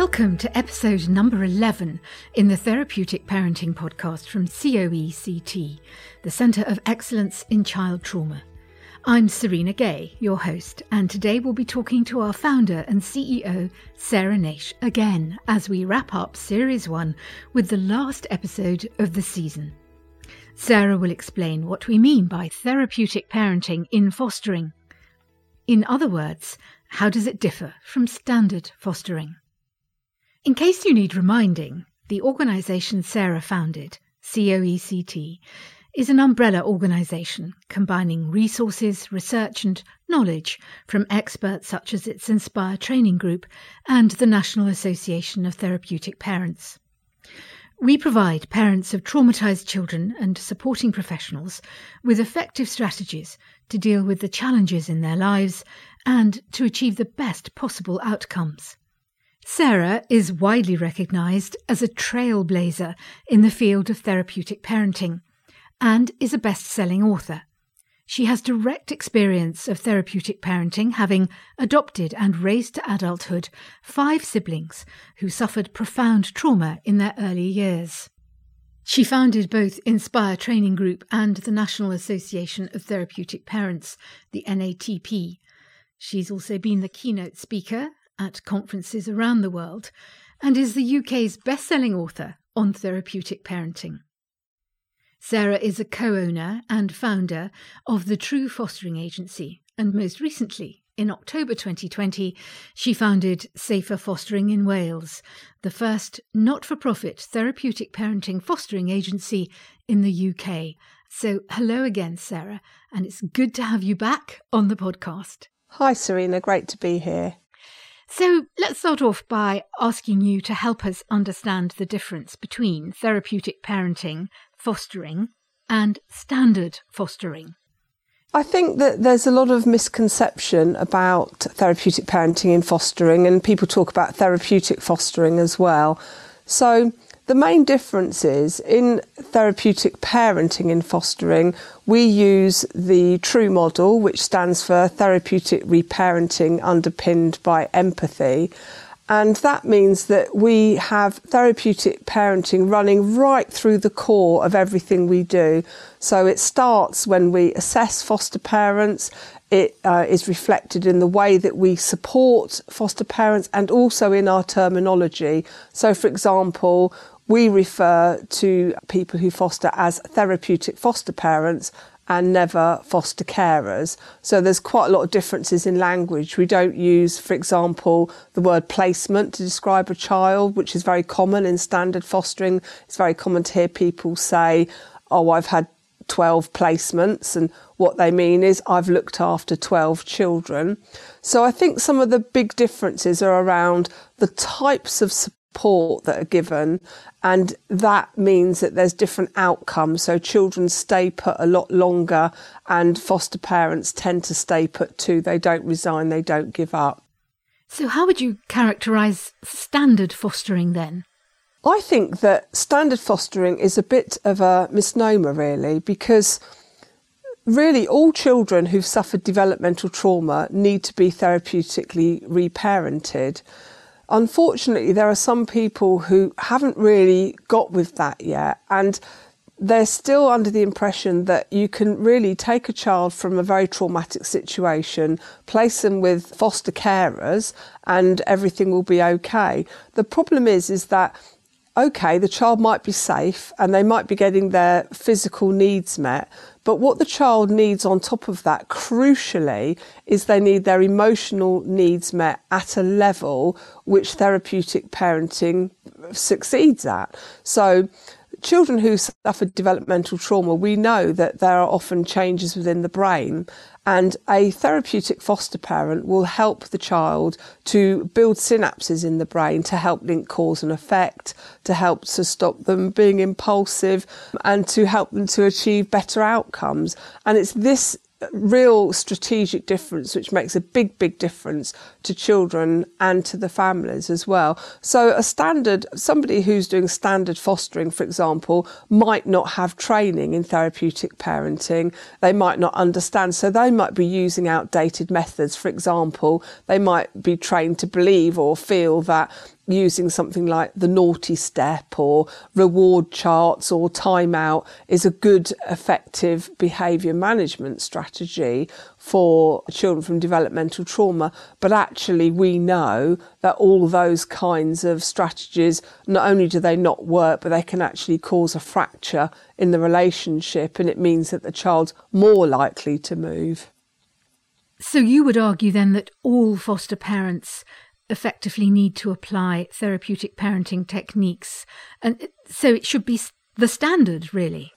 Welcome to episode number 11 in the Therapeutic Parenting podcast from COECT, the Centre of Excellence in Child Trauma. I'm Serena Gay, your host, and today we'll be talking to our founder and CEO, Sarah Naish, again as we wrap up Series 1 with the last episode of the season. Sarah will explain what we mean by therapeutic parenting in fostering. In other words, how does it differ from standard fostering? In case you need reminding, the organisation Sarah founded, COECT, is an umbrella organisation combining resources, research, and knowledge from experts such as its Inspire Training Group and the National Association of Therapeutic Parents. We provide parents of traumatised children and supporting professionals with effective strategies to deal with the challenges in their lives and to achieve the best possible outcomes. Sarah is widely recognised as a trailblazer in the field of therapeutic parenting and is a best selling author. She has direct experience of therapeutic parenting, having adopted and raised to adulthood five siblings who suffered profound trauma in their early years. She founded both Inspire Training Group and the National Association of Therapeutic Parents, the NATP. She's also been the keynote speaker at conferences around the world and is the UK's best selling author on therapeutic parenting. Sarah is a co owner and founder of the True Fostering Agency, and most recently, in October 2020, she founded Safer Fostering in Wales, the first not for profit therapeutic parenting fostering agency in the UK. So, hello again, Sarah, and it's good to have you back on the podcast. Hi, Serena, great to be here. So, let's start off by asking you to help us understand the difference between therapeutic parenting fostering and standard fostering? I think that there's a lot of misconception about therapeutic parenting and fostering, and people talk about therapeutic fostering as well. So, the main difference is in therapeutic parenting in fostering, we use the TRUE model, which stands for therapeutic reparenting underpinned by empathy. And that means that we have therapeutic parenting running right through the core of everything we do. So it starts when we assess foster parents. It uh, is reflected in the way that we support foster parents and also in our terminology. So, for example, we refer to people who foster as therapeutic foster parents and never foster carers. So there's quite a lot of differences in language. We don't use, for example, the word placement to describe a child, which is very common in standard fostering. It's very common to hear people say, Oh, I've had 12 placements. And what they mean is, I've looked after 12 children. So I think some of the big differences are around the types of support that are given and that means that there's different outcomes. So children stay put a lot longer and foster parents tend to stay put too. They don't resign they don't give up. So how would you characterize standard fostering then? I think that standard fostering is a bit of a misnomer really because really all children who've suffered developmental trauma need to be therapeutically reparented Unfortunately, there are some people who haven't really got with that yet, and they're still under the impression that you can really take a child from a very traumatic situation, place them with foster carers, and everything will be okay. The problem is, is that okay, the child might be safe and they might be getting their physical needs met, but what the child needs on top of that, crucially, is they need their emotional needs met at a level which therapeutic parenting succeeds at. So, children who suffer developmental trauma, we know that there are often changes within the brain and a therapeutic foster parent will help the child to build synapses in the brain to help link cause and effect, to help to stop them being impulsive, and to help them to achieve better outcomes. And it's this real strategic difference, which makes a big, big difference to children and to the families as well. So, a standard, somebody who's doing standard fostering, for example, might not have training in therapeutic parenting. They might not understand. So, they might be using outdated methods. For example, they might be trained to believe or feel that using something like the naughty step or reward charts or timeout is a good, effective behaviour management strategy for children from developmental trauma. But actually, we know that all those kinds of strategies, not only do they not work, but they can actually cause a fracture in the relationship, and it means that the child's more likely to move. So, you would argue then that all foster parents effectively need to apply therapeutic parenting techniques. And so it should be the standard, really.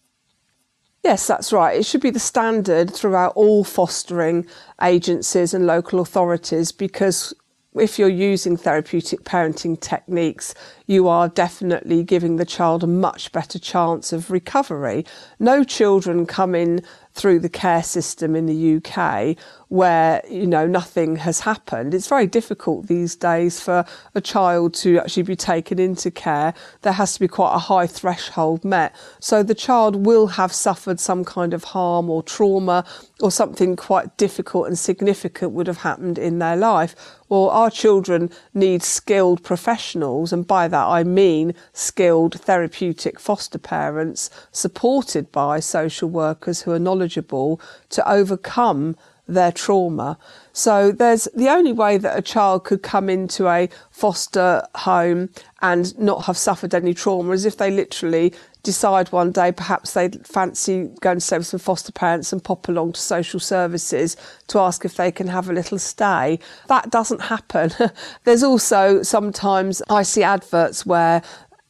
Yes, that's right. It should be the standard throughout all fostering agencies and local authorities because if you're using therapeutic parenting techniques, you are definitely giving the child a much better chance of recovery. No children come in through the care system in the UK where you know nothing has happened. It's very difficult these days for a child to actually be taken into care. There has to be quite a high threshold met. So the child will have suffered some kind of harm or trauma or something quite difficult and significant would have happened in their life well our children need skilled professionals and by that I mean skilled therapeutic foster parents supported by social workers who are knowledgeable to overcome their trauma. So there's the only way that a child could come into a foster home and not have suffered any trauma is if they literally decide one day perhaps they fancy going to stay with some foster parents and pop along to social services to ask if they can have a little stay. That doesn't happen. There's also sometimes I see adverts where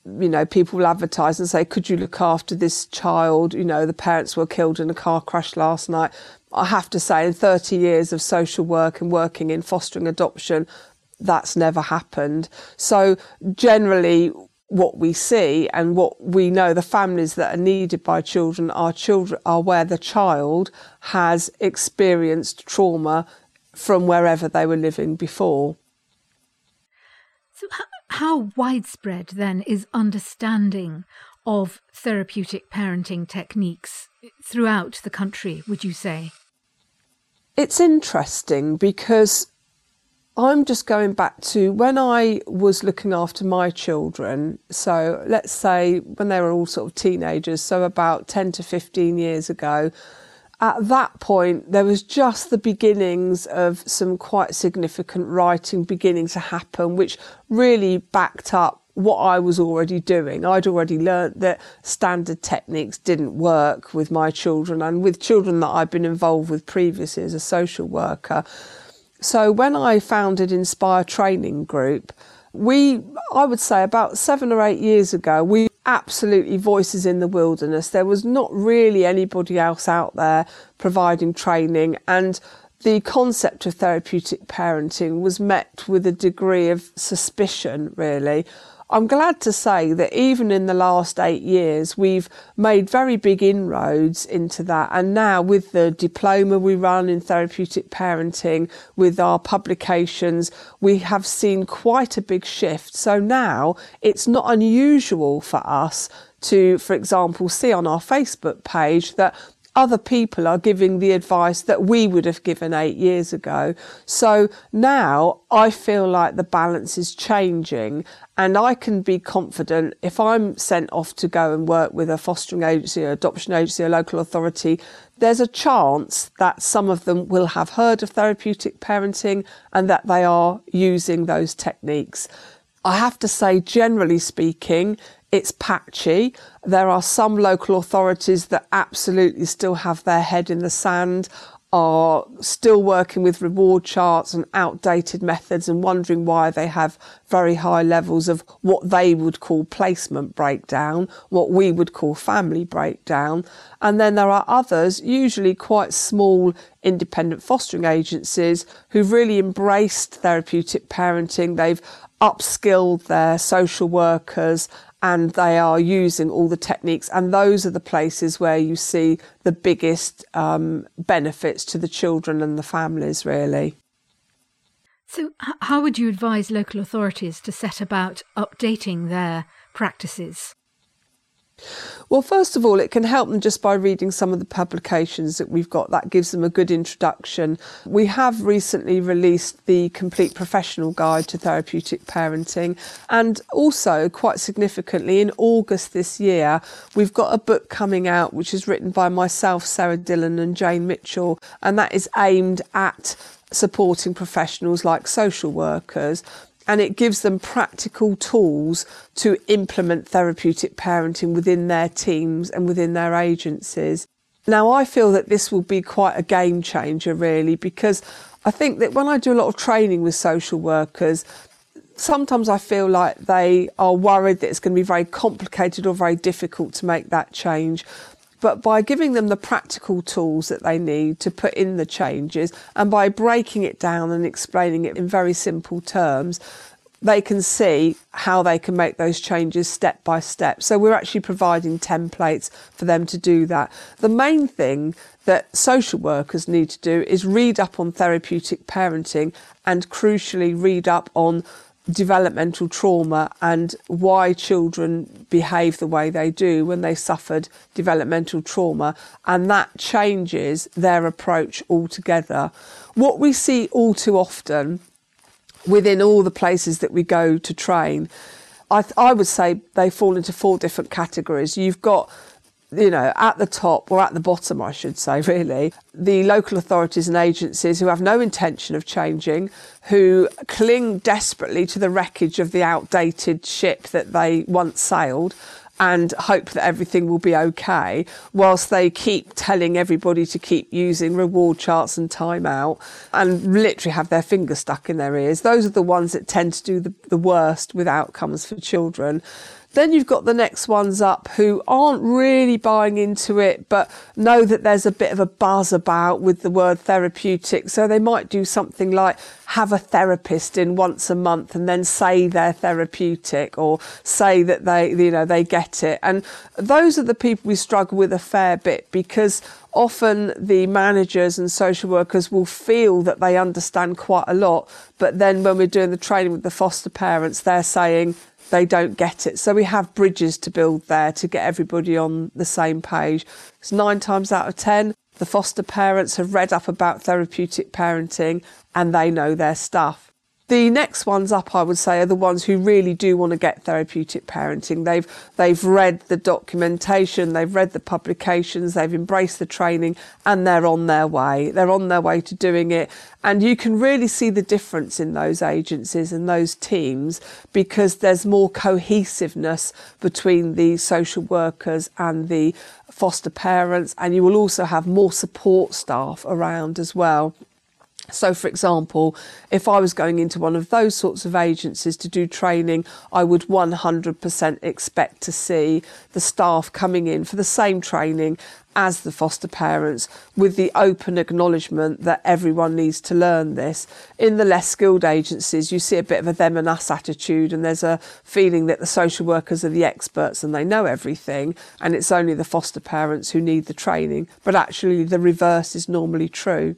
you know, people will advertise and say, could you look after this child? You know, the parents were killed in a car crash last night. I have to say, in 30 years of social work and working in fostering adoption, that's never happened. So generally, what we see and what we know, the families that are needed by children are children are where the child has experienced trauma from wherever they were living before. So, how widespread then is understanding of therapeutic parenting techniques throughout the country, would you say? It's interesting because I'm just going back to when I was looking after my children. So let's say when they were all sort of teenagers, so about 10 to 15 years ago, at that point, there was just the beginnings of some quite significant writing beginning to happen, which really backed up what I was already doing. I'd already learnt that standard techniques didn't work with my children and with children that I'd been involved with previously as a social worker. So when I founded Inspire Training Group, we, I would say about seven or eight years ago, we absolutely voices in the wilderness. There was not really anybody else out there providing training and the concept of therapeutic parenting was met with a degree of suspicion, really. I'm glad to say that even in the last eight years, we've made very big inroads into that. And now, with the diploma we run in therapeutic parenting, with our publications, we have seen quite a big shift. So now it's not unusual for us to, for example, see on our Facebook page that other people are giving the advice that we would have given eight years ago. So now I feel like the balance is changing and I can be confident if I'm sent off to go and work with a fostering agency, or adoption agency, a local authority, there's a chance that some of them will have heard of therapeutic parenting and that they are using those techniques. I have to say, generally speaking, it's patchy. There are some local authorities that absolutely still have their head in the sand, are still working with reward charts and outdated methods and wondering why they have very high levels of what they would call placement breakdown, what we would call family breakdown. And then there are others, usually quite small independent fostering agencies, who've really embraced therapeutic parenting. They've upskilled their social workers and they are using all the techniques. And those are the places where you see the biggest um, benefits to the children and the families, really. So, how would you advise local authorities to set about updating their practices? Well, first of all, it can help them just by reading some of the publications that we've got. That gives them a good introduction. We have recently released the Complete Professional Guide to Therapeutic Parenting, and also, quite significantly, in August this year, we've got a book coming out which is written by myself, Sarah Dillon, and Jane Mitchell, and that is aimed at supporting professionals like social workers and it gives them practical tools to implement therapeutic parenting within their teams and within their agencies. Now, I feel that this will be quite a game changer, really, because I think that when I do a lot of training with social workers, sometimes I feel like they are worried that it's going to be very complicated or very difficult to make that change but by giving them the practical tools that they need to put in the changes and by breaking it down and explaining it in very simple terms, they can see how they can make those changes step by step. So we're actually providing templates for them to do that. The main thing that social workers need to do is read up on therapeutic parenting and crucially read up on developmental trauma and why children behave the way they do when they suffered developmental trauma, and that changes their approach altogether. What we see all too often within all the places that we go to train, I, th- I would say they fall into four different categories. You've got you know, at the top or at the bottom, I should say, really, the local authorities and agencies who have no intention of changing, who cling desperately to the wreckage of the outdated ship that they once sailed and hope that everything will be okay, whilst they keep telling everybody to keep using reward charts and timeout and literally have their fingers stuck in their ears. Those are the ones that tend to do the, the worst with outcomes for children. Then you've got the next ones up who aren't really buying into it, but know that there's a bit of a buzz about with the word therapeutic. So they might do something like have a therapist in once a month and then say they're therapeutic or say that they, you know, they get it. And those are the people we struggle with a fair bit because often the managers and social workers will feel that they understand quite a lot. But then when we're doing the training with the foster parents, they're saying, they don't get it. So we have bridges to build there to get everybody on the same page. It's nine times out of 10, the foster parents have read up about therapeutic parenting and they know their stuff. The next ones up, I would say, are the ones who really do want to get therapeutic parenting. They've they've read the documentation, they've read the publications, they've embraced the training, and they're on their way. They're on their way to doing it, and you can really see the difference in those agencies and those teams because there's more cohesiveness between the social workers and the foster parents, and you will also have more support staff around as well. So, for example, if I was going into one of those sorts of agencies to do training, I would 100% expect to see the staff coming in for the same training as the foster parents with the open acknowledgement that everyone needs to learn this. In the less skilled agencies, you see a bit of a them and us attitude, and there's a feeling that the social workers are the experts and they know everything, and it's only the foster parents who need the training. But actually, the reverse is normally true.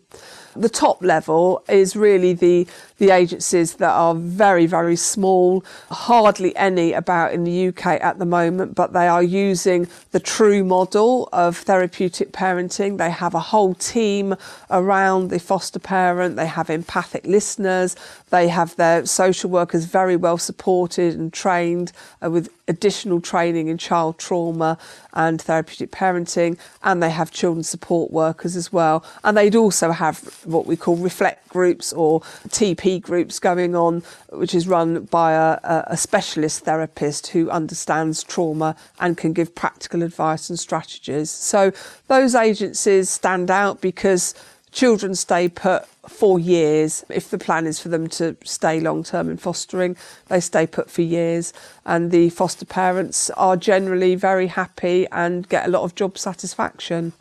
The top level is really the the agencies that are very, very small, hardly any about in the UK at the moment, but they are using the true model of therapeutic parenting. They have a whole team around the foster parent, they have empathic listeners, they have their social workers very well supported and trained uh, with additional training in child trauma and therapeutic parenting, and they have children support workers as well. And they'd also have what we call reflect groups or TP groups going on, which is run by a, a specialist therapist who understands trauma and can give practical advice and strategies. So those agencies stand out because children stay put for years. If the plan is for them to stay long term in fostering, they stay put for years. And the foster parents are generally very happy and get a lot of job satisfaction.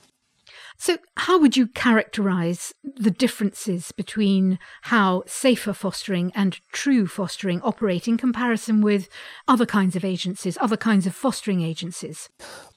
So, how would you characterise the differences between how safer fostering and true fostering operate in comparison with other kinds of agencies, other kinds of fostering agencies?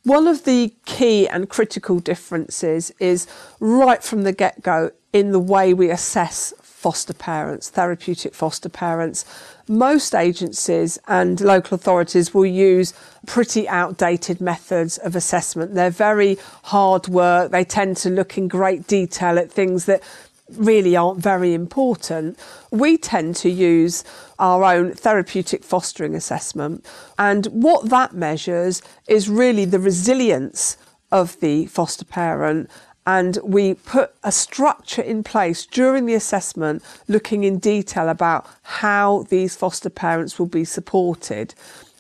One of the key and critical differences is right from the get go in the way we assess foster parents, therapeutic foster parents. Most agencies and local authorities will use pretty outdated methods of assessment. They're very hard work. They tend to look in great detail at things that really aren't very important. We tend to use our own therapeutic fostering assessment. And what that measures is really the resilience of the foster parent and we put a structure in place during the assessment looking in detail about how these foster parents will be supported.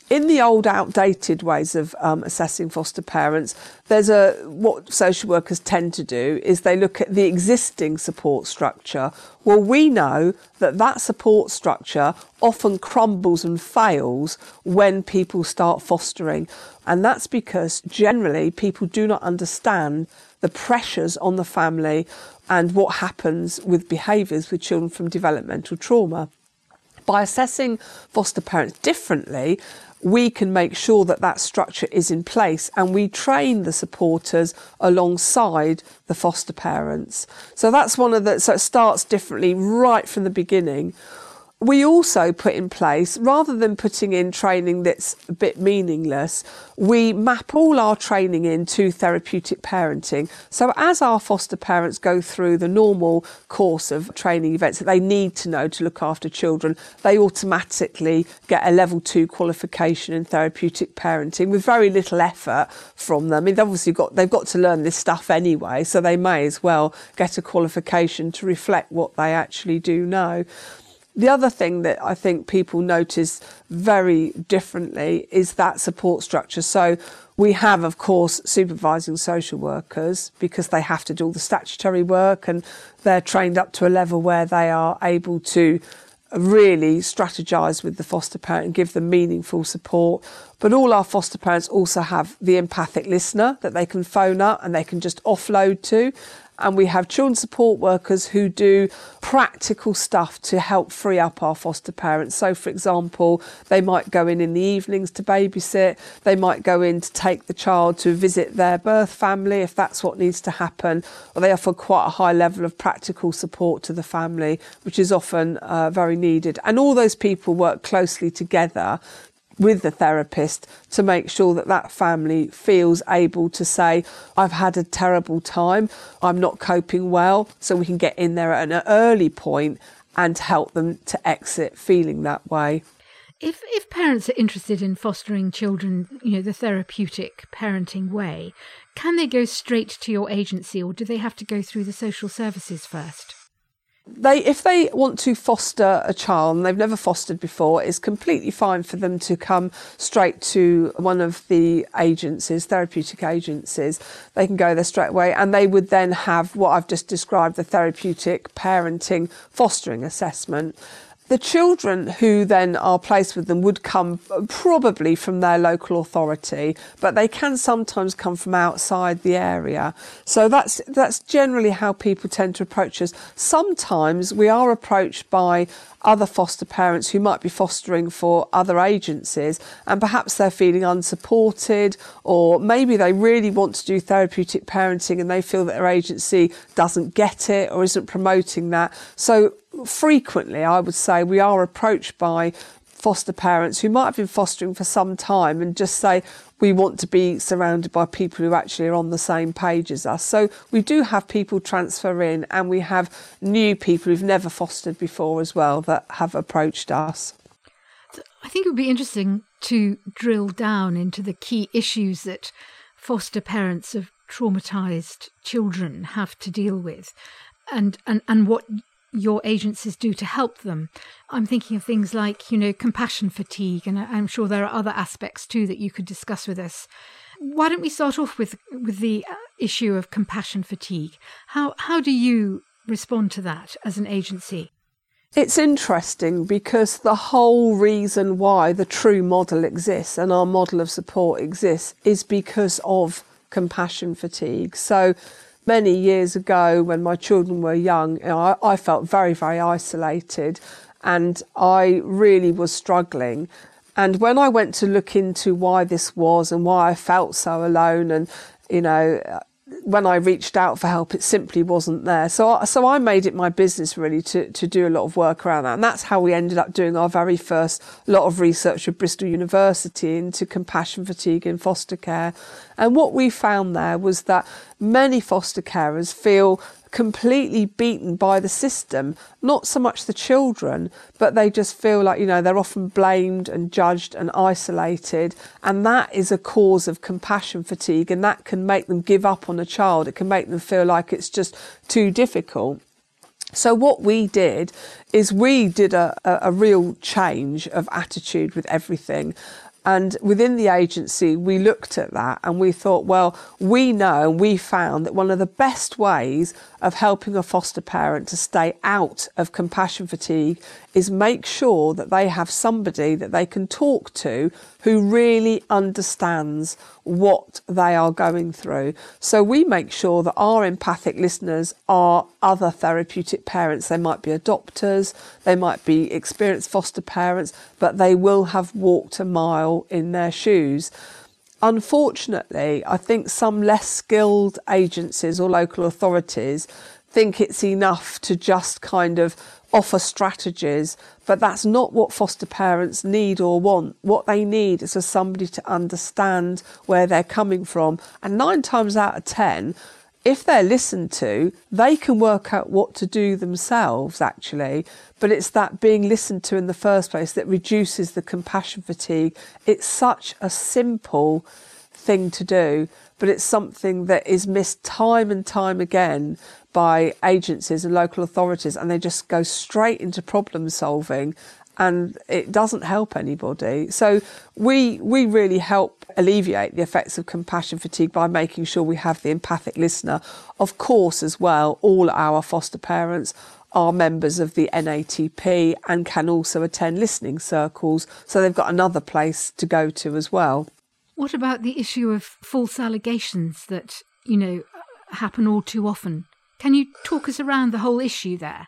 In the old outdated ways of um, assessing foster parents there's a what social workers tend to do is they look at the existing support structure. Well we know that that support structure often crumbles and fails when people start fostering. And that's because generally people do not understand the pressures on the family and what happens with behaviours with children from developmental trauma by assessing foster parents differently we can make sure that that structure is in place and we train the supporters alongside the foster parents. So that's one of the, so it starts differently right from the beginning we also put in place, rather than putting in training that's a bit meaningless, we map all our training into therapeutic parenting. So, as our foster parents go through the normal course of training events that they need to know to look after children, they automatically get a level two qualification in therapeutic parenting with very little effort from them. I mean, they've obviously got they've got to learn this stuff anyway, so they may as well get a qualification to reflect what they actually do know. The other thing that I think people notice very differently is that support structure. So we have, of course, supervising social workers because they have to do all the statutory work and they're trained up to a level where they are able to really strategize with the foster parent and give them meaningful support. But all our foster parents also have the empathic listener that they can phone up and they can just offload to and we have children support workers who do practical stuff to help free up our foster parents. So, for example, they might go in in the evenings to babysit, they might go in to take the child to visit their birth family if that's what needs to happen, or they offer quite a high level of practical support to the family, which is often uh, very needed. And all those people work closely together with the therapist to make sure that that family feels able to say, I've had a terrible time, I'm not coping well, so we can get in there at an early point and help them to exit feeling that way. If if parents are interested in fostering children, you know, the therapeutic parenting way, can they go straight to your agency or do they have to go through the social services first? They if they want to foster a child and they've never fostered before it's completely fine for them to come straight to one of the agencies therapeutic agencies. They can go there straight away and they would then have what I've just described the therapeutic parenting fostering assessment the children who then are placed with them would come probably from their local authority, but they can sometimes come from outside the area. So that's that's generally how people tend to approach us. Sometimes we are approached by other foster parents who might be fostering for other agencies and perhaps they're feeling unsupported or maybe they really want to do therapeutic parenting and they feel that their agency doesn't get it or isn't promoting that. So frequently, I would say, we are approached by foster parents who might have been fostering for some time and just say, we want to be surrounded by people who actually are on the same page as us. So we do have people transfer in and we have new people who've never fostered before as well that have approached us. I think it would be interesting to drill down into the key issues that foster parents of traumatized children have to deal with and, and, and what your agencies do to help them. I'm thinking of things like, you know, compassion fatigue, and I'm sure there are other aspects too that you could discuss with us. Why don't we start off with with the uh, issue of compassion fatigue? How how do you respond to that as an agency? It's interesting because the whole reason why the true model exists and our model of support exists is because of compassion fatigue. So many years ago when my children were young, you know, I, I felt very, very isolated and I really was struggling. And when I went to look into why this was and why I felt so alone, and you know, when I reached out for help, it simply wasn't there. So, so I made it my business really to, to do a lot of work around that. And that's how we ended up doing our very first lot of research with Bristol University into compassion fatigue in foster care. And what we found there was that many foster carers feel completely beaten by the system, not so much the children, but they just feel like, you know, they're often blamed and judged and isolated. And that is a cause of compassion fatigue, and that can make them give up on a child. It can make them feel like it's just too difficult. So what we did is we did a, a, a, real change of attitude with everything. And within the agency, we looked at that and we thought, well, we know and we found that one of the best ways of helping a foster parent to stay out of compassion fatigue is make sure that they have somebody that they can talk to who really understands what they are going through. So we make sure that our empathic listeners are other therapeutic parents. They might be adopters, they might be experienced foster parents, but they will have walked a mile in their shoes. Unfortunately, I think some less skilled agencies or local authorities think it's enough to just kind of offer strategies, but that's not what foster parents need or want. What they need is for somebody to understand where they're coming from. And nine times out of ten, if they're listened to, they can work out what to do themselves, actually. But it's that being listened to in the first place that reduces the compassion fatigue. It's such a simple thing to do, but it's something that is missed time and time again by agencies and local authorities, and they just go straight into problem solving and it doesn't help anybody. So we we really help alleviate the effects of compassion fatigue by making sure we have the empathic listener. Of course, as well, all our foster parents are members of the NATP and can also attend listening circles, so they've got another place to go to as well. What about the issue of false allegations that, you know, happen all too often? Can you talk us around the whole issue there?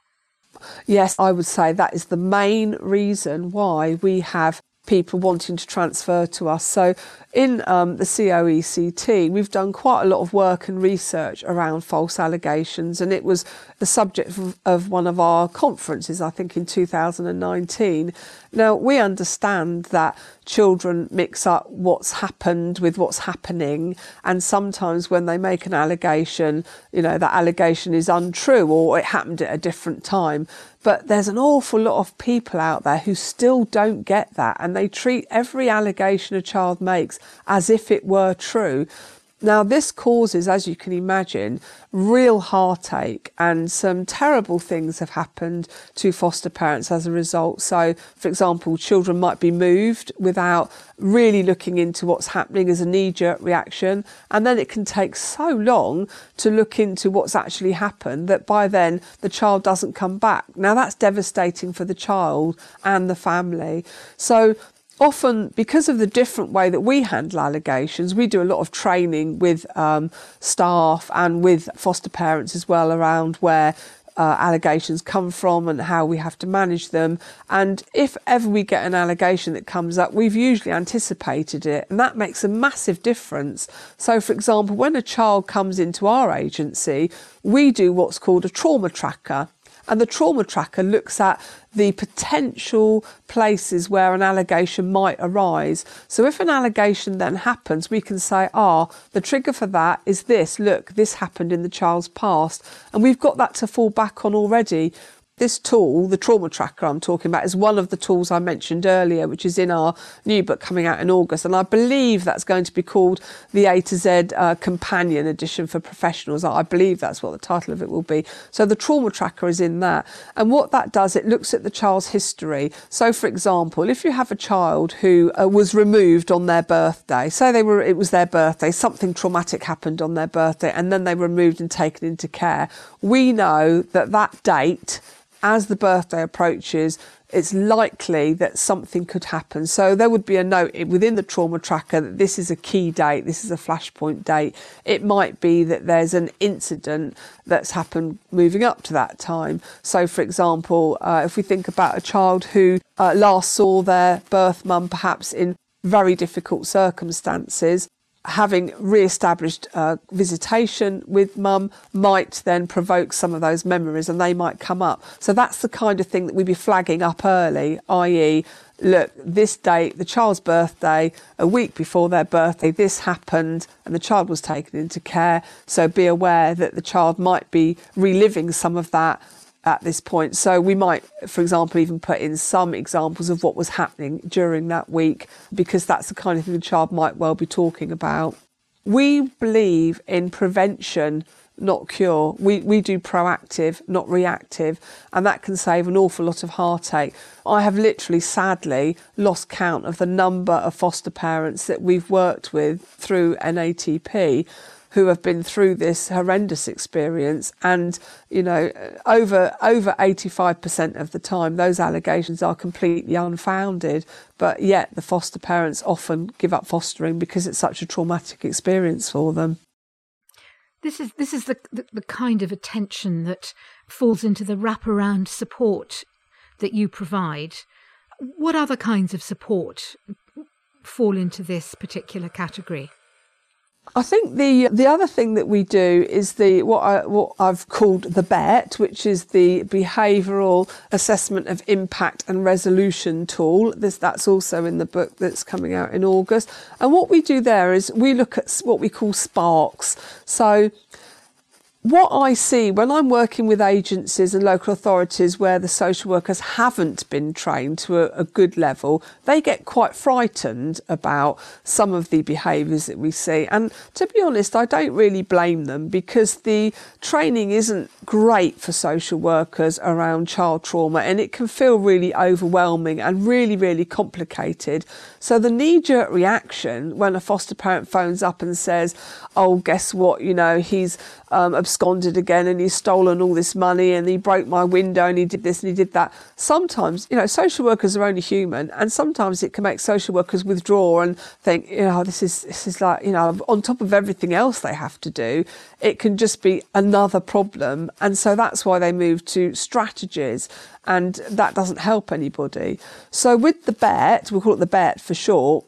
Yes, I would say that is the main reason why we have people wanting to transfer to us. So, in um, the COECT, we've done quite a lot of work and research around false allegations, and it was the subject of, of one of our conferences, I think, in 2019. Now, we understand that children mix up what's happened with what's happening, and sometimes when they make an allegation, you know, that allegation is untrue or it happened at a different time. But there's an awful lot of people out there who still don't get that, and they treat every allegation a child makes as if it were true. Now, this causes, as you can imagine, real heartache, and some terrible things have happened to foster parents as a result. So, for example, children might be moved without really looking into what's happening as a knee jerk reaction, and then it can take so long to look into what's actually happened that by then the child doesn't come back. Now, that's devastating for the child and the family. So, often because of the different way that we handle allegations, we do a lot of training with um, staff and with foster parents as well around where uh, allegations come from and how we have to manage them. And if ever we get an allegation that comes up, we've usually anticipated it, and that makes a massive difference. So, for example, when a child comes into our agency, we do what's called a trauma tracker. And the trauma tracker looks at the potential places where an allegation might arise. So if an allegation then happens, we can say, ah, the trigger for that is this. Look, this happened in the child's past. And we've got that to fall back on already. This tool, the trauma tracker I'm talking about, is one of the tools I mentioned earlier, which is in our new book coming out in August. And I believe that's going to be called the A to Z uh, Companion Edition for Professionals. I believe that's what the title of it will be. So the trauma tracker is in that. And what that does, it looks at the child's history. So, for example, if you have a child who uh, was removed on their birthday, say they were, it was their birthday, something traumatic happened on their birthday, and then they were removed and taken into care, we know that that date as the birthday approaches, it's likely that something could happen. So there would be a note within the trauma tracker that this is a key date, this is a flashpoint date. It might be that there's an incident that's happened moving up to that time. So, for example, uh, if we think about a child who uh, last saw their birth mum perhaps in very difficult circumstances, having re-established uh, visitation with mum might then provoke some of those memories and they might come up. So that's the kind of thing that we'd be flagging up early, i.e., look, this date, the child's birthday, a week before their birthday, this happened and the child was taken into care. So be aware that the child might be reliving some of that at this point. So we might, for example, even put in some examples of what was happening during that week because that's the kind of thing the child might well be talking about. We believe in prevention, not cure. We, we do proactive, not reactive, and that can save an awful lot of heartache. I have literally, sadly, lost count of the number of foster parents that we've worked with through NATP who have been through this horrendous experience and you know over over 85% of the time those allegations are completely unfounded. But yet the foster parents often give up fostering because it's such a traumatic experience for them. This is this is the, the, the kind of attention that falls into the wraparound support that you provide. What other kinds of support fall into this particular category I think the the other thing that we do is the what I what I've called the BET, which is the behavioural assessment of impact and resolution tool. This that's also in the book that's coming out in August. And what we do there is we look at what we call sparks. So what I see when I'm working with agencies and local authorities where the social workers haven't been trained to a, a good level, they get quite frightened about some of the behaviours that we see. And to be honest, I don't really blame them because the training isn't great for social workers around child trauma and it can feel really overwhelming and really, really complicated. So the knee jerk reaction when a foster parent phones up and says, Oh, guess what? You know, he's um, absconded again and he's stolen all this money and he broke my window and he did this and he did that. Sometimes, you know, social workers are only human and sometimes it can make social workers withdraw and think, you know, this is, this is like, you know, on top of everything else they have to do, it can just be another problem. And so that's why they move to strategies and that doesn't help anybody. So with the BET, we'll call it the BET for short,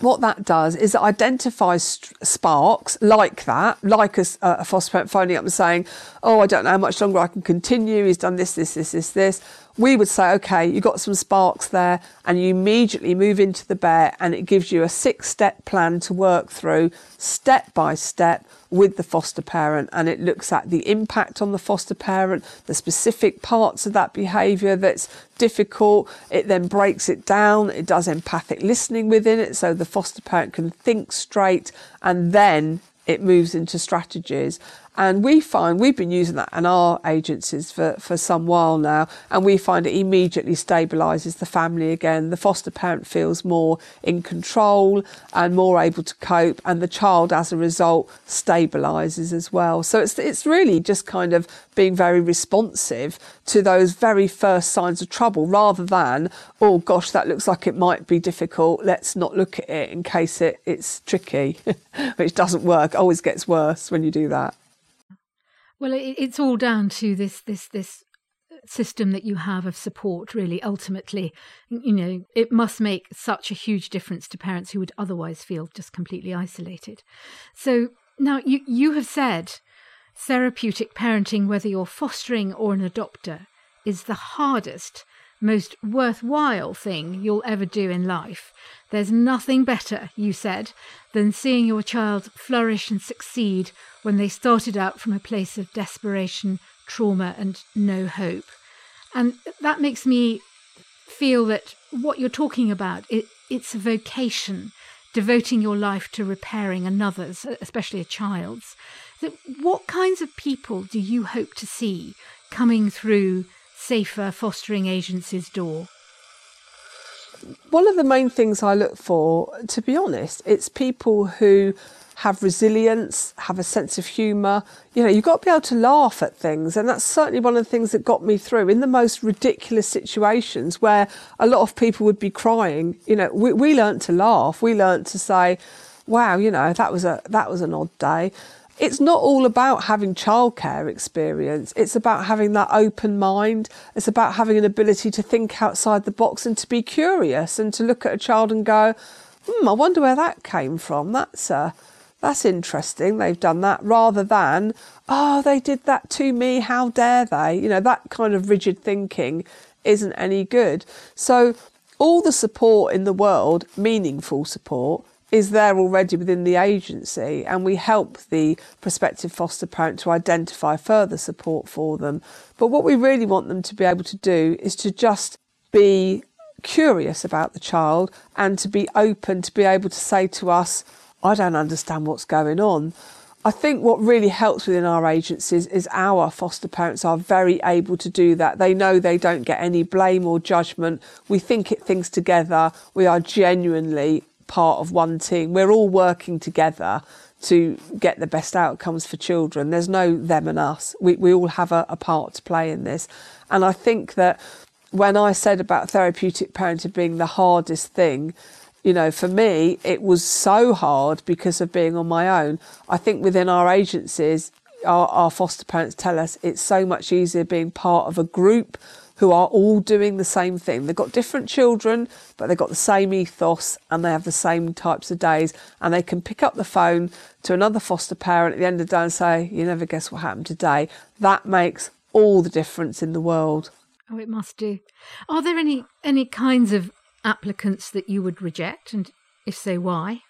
what that does is it identifies sparks like that, like a, a foster phoning up and saying, "Oh, I don't know how much longer I can continue. He's done this, this, this, this, this." We would say, "Okay, you got some sparks there," and you immediately move into the bear, and it gives you a six-step plan to work through, step by step, with the foster parent and it looks at the impact on the foster parent, the specific parts of that behaviour that's difficult. It then breaks it down. It does empathic listening within it so the foster parent can think straight and then it moves into strategies. And we find we've been using that in our agencies for, for some while now, and we find it immediately stabilises the family again. The foster parent feels more in control and more able to cope, and the child, as a result, stabilises as well. So it's it's really just kind of being very responsive to those very first signs of trouble, rather than oh gosh, that looks like it might be difficult. Let's not look at it in case it, it's tricky, which doesn't work. Always gets worse when you do that. Well, it, it's all down to this this this system that you have of support really ultimately you know it must make such a huge difference to parents who would otherwise feel just completely isolated so now you you have said therapeutic parenting whether you're fostering or an adopter is the hardest most worthwhile thing you'll ever do in life. There's nothing better, you said, than seeing your child flourish and succeed when they started out from a place of desperation, trauma, and no hope. And that makes me feel that what you're talking about, it, it's a vocation, devoting your life to repairing another's, especially a child's. What kinds of people do you hope to see coming through safer fostering agencies' door? One of the main things I look for, to be honest, it's people who have resilience, have a sense of humour. You know, you've got to be able to laugh at things. And that's certainly one of the things that got me through in the most ridiculous situations where a lot of people would be crying. You know, we, we learned to laugh. We learned to say, wow, you know, that was a, that was an odd day it's not all about having childcare experience. It's about having that open mind. It's about having an ability to think outside the box and to be curious and to look at a child and go, hmm, I wonder where that came from. That's uh, that's interesting. They've done that rather than, oh, they did that to me. How dare they? You know, that kind of rigid thinking isn't any good. So, all the support in the world, meaningful support, is there already within the agency, and we help the prospective foster parent to identify further support for them. But what we really want them to be able to do is to just be curious about the child and to be open to be able to say to us, I don't understand what's going on. I think what really helps within our agencies is our foster parents are very able to do that. They know they don't get any blame or judgment. We think it things together. We are genuinely part of one team. We're all working together to get the best outcomes for children. There's no them and us. We, we all have a, a part to play in this. And I think that when I said about therapeutic parenting being the hardest thing, you know, for me, it was so hard because of being on my own. I think within our agencies, our, our foster parents tell us it's so much easier being part of a group who are all doing the same thing. They've got different children, but they've got the same ethos and they have the same types of days. And they can pick up the phone to another foster parent at the end of the day and say, You never guess what happened today. That makes all the difference in the world. Oh, it must do. Are there any any kinds of applicants that you would reject, and if so, why?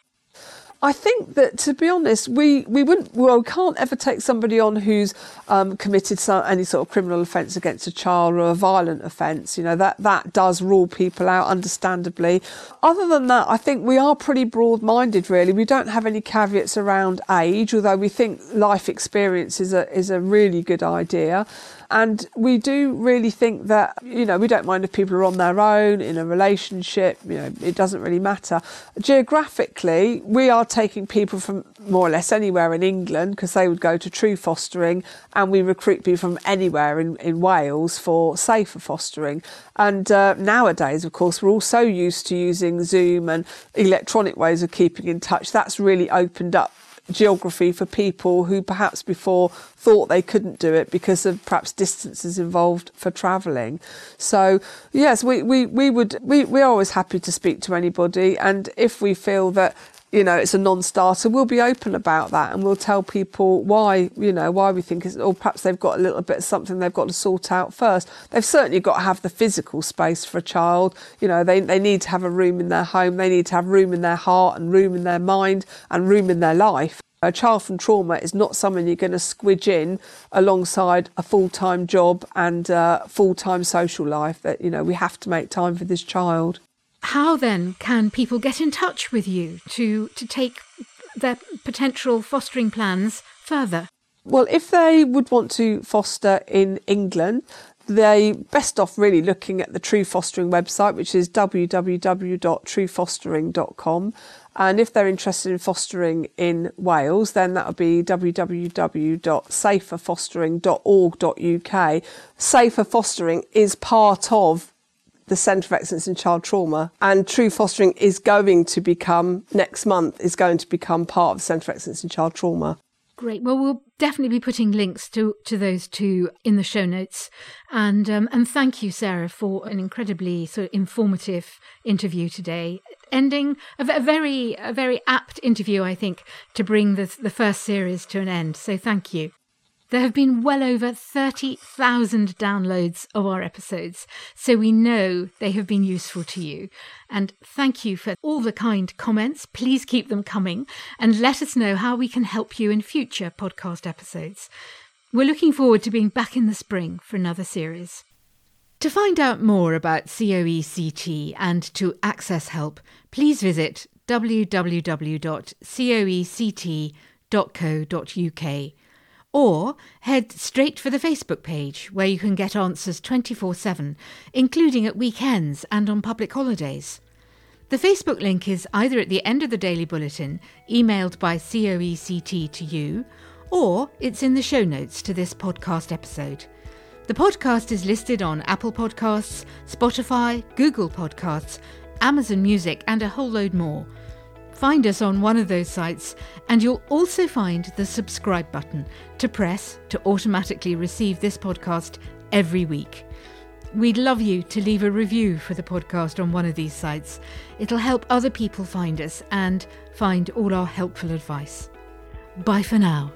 I think that to be honest, we, we wouldn't well we can't ever take somebody on who's um, committed some, any sort of criminal offence against a child or a violent offence. You know that that does rule people out, understandably. Other than that, I think we are pretty broad-minded. Really, we don't have any caveats around age, although we think life experience is a is a really good idea. And we do really think that, you know, we don't mind if people are on their own in a relationship, you know, it doesn't really matter. Geographically, we are taking people from more or less anywhere in England because they would go to true fostering, and we recruit people from anywhere in, in Wales for safer fostering. And uh, nowadays, of course, we're all so used to using Zoom and electronic ways of keeping in touch. That's really opened up geography for people who perhaps before thought they couldn't do it because of perhaps distances involved for travelling. So yes, we, we, we would we, we're always happy to speak to anybody and if we feel that you know it's a non-starter. We'll be open about that and we'll tell people why you know why we think it's or perhaps they've got a little bit of something they've got to sort out first. They've certainly got to have the physical space for a child. You know they, they need to have a room in their home. They need to have room in their heart and room in their mind and room in their life. A child from trauma is not someone you're going to squidge in alongside a full-time job and a full-time social life that you know we have to make time for this child how then can people get in touch with you to, to take their potential fostering plans further? Well, if they would want to foster in England, they best off really looking at the True Fostering website, which is www.truefostering.com. And if they're interested in fostering in Wales, then that would be www.saferfostering.org.uk. Safer Fostering is part of the Centre of Excellence in Child Trauma. And True Fostering is going to become, next month, is going to become part of the Centre of Excellence in Child Trauma. Great. Well, we'll definitely be putting links to, to those two in the show notes. And um, and thank you, Sarah, for an incredibly sort of informative interview today. Ending a, a very a very apt interview, I think, to bring the the first series to an end. So thank you. There have been well over 30,000 downloads of our episodes, so we know they have been useful to you. And thank you for all the kind comments. Please keep them coming and let us know how we can help you in future podcast episodes. We're looking forward to being back in the spring for another series. To find out more about COECT and to access help, please visit www.coect.co.uk or head straight for the Facebook page where you can get answers 24 7, including at weekends and on public holidays. The Facebook link is either at the end of the daily bulletin, emailed by COECT to you, or it's in the show notes to this podcast episode. The podcast is listed on Apple Podcasts, Spotify, Google Podcasts, Amazon Music, and a whole load more. Find us on one of those sites, and you'll also find the subscribe button to press to automatically receive this podcast every week. We'd love you to leave a review for the podcast on one of these sites. It'll help other people find us and find all our helpful advice. Bye for now.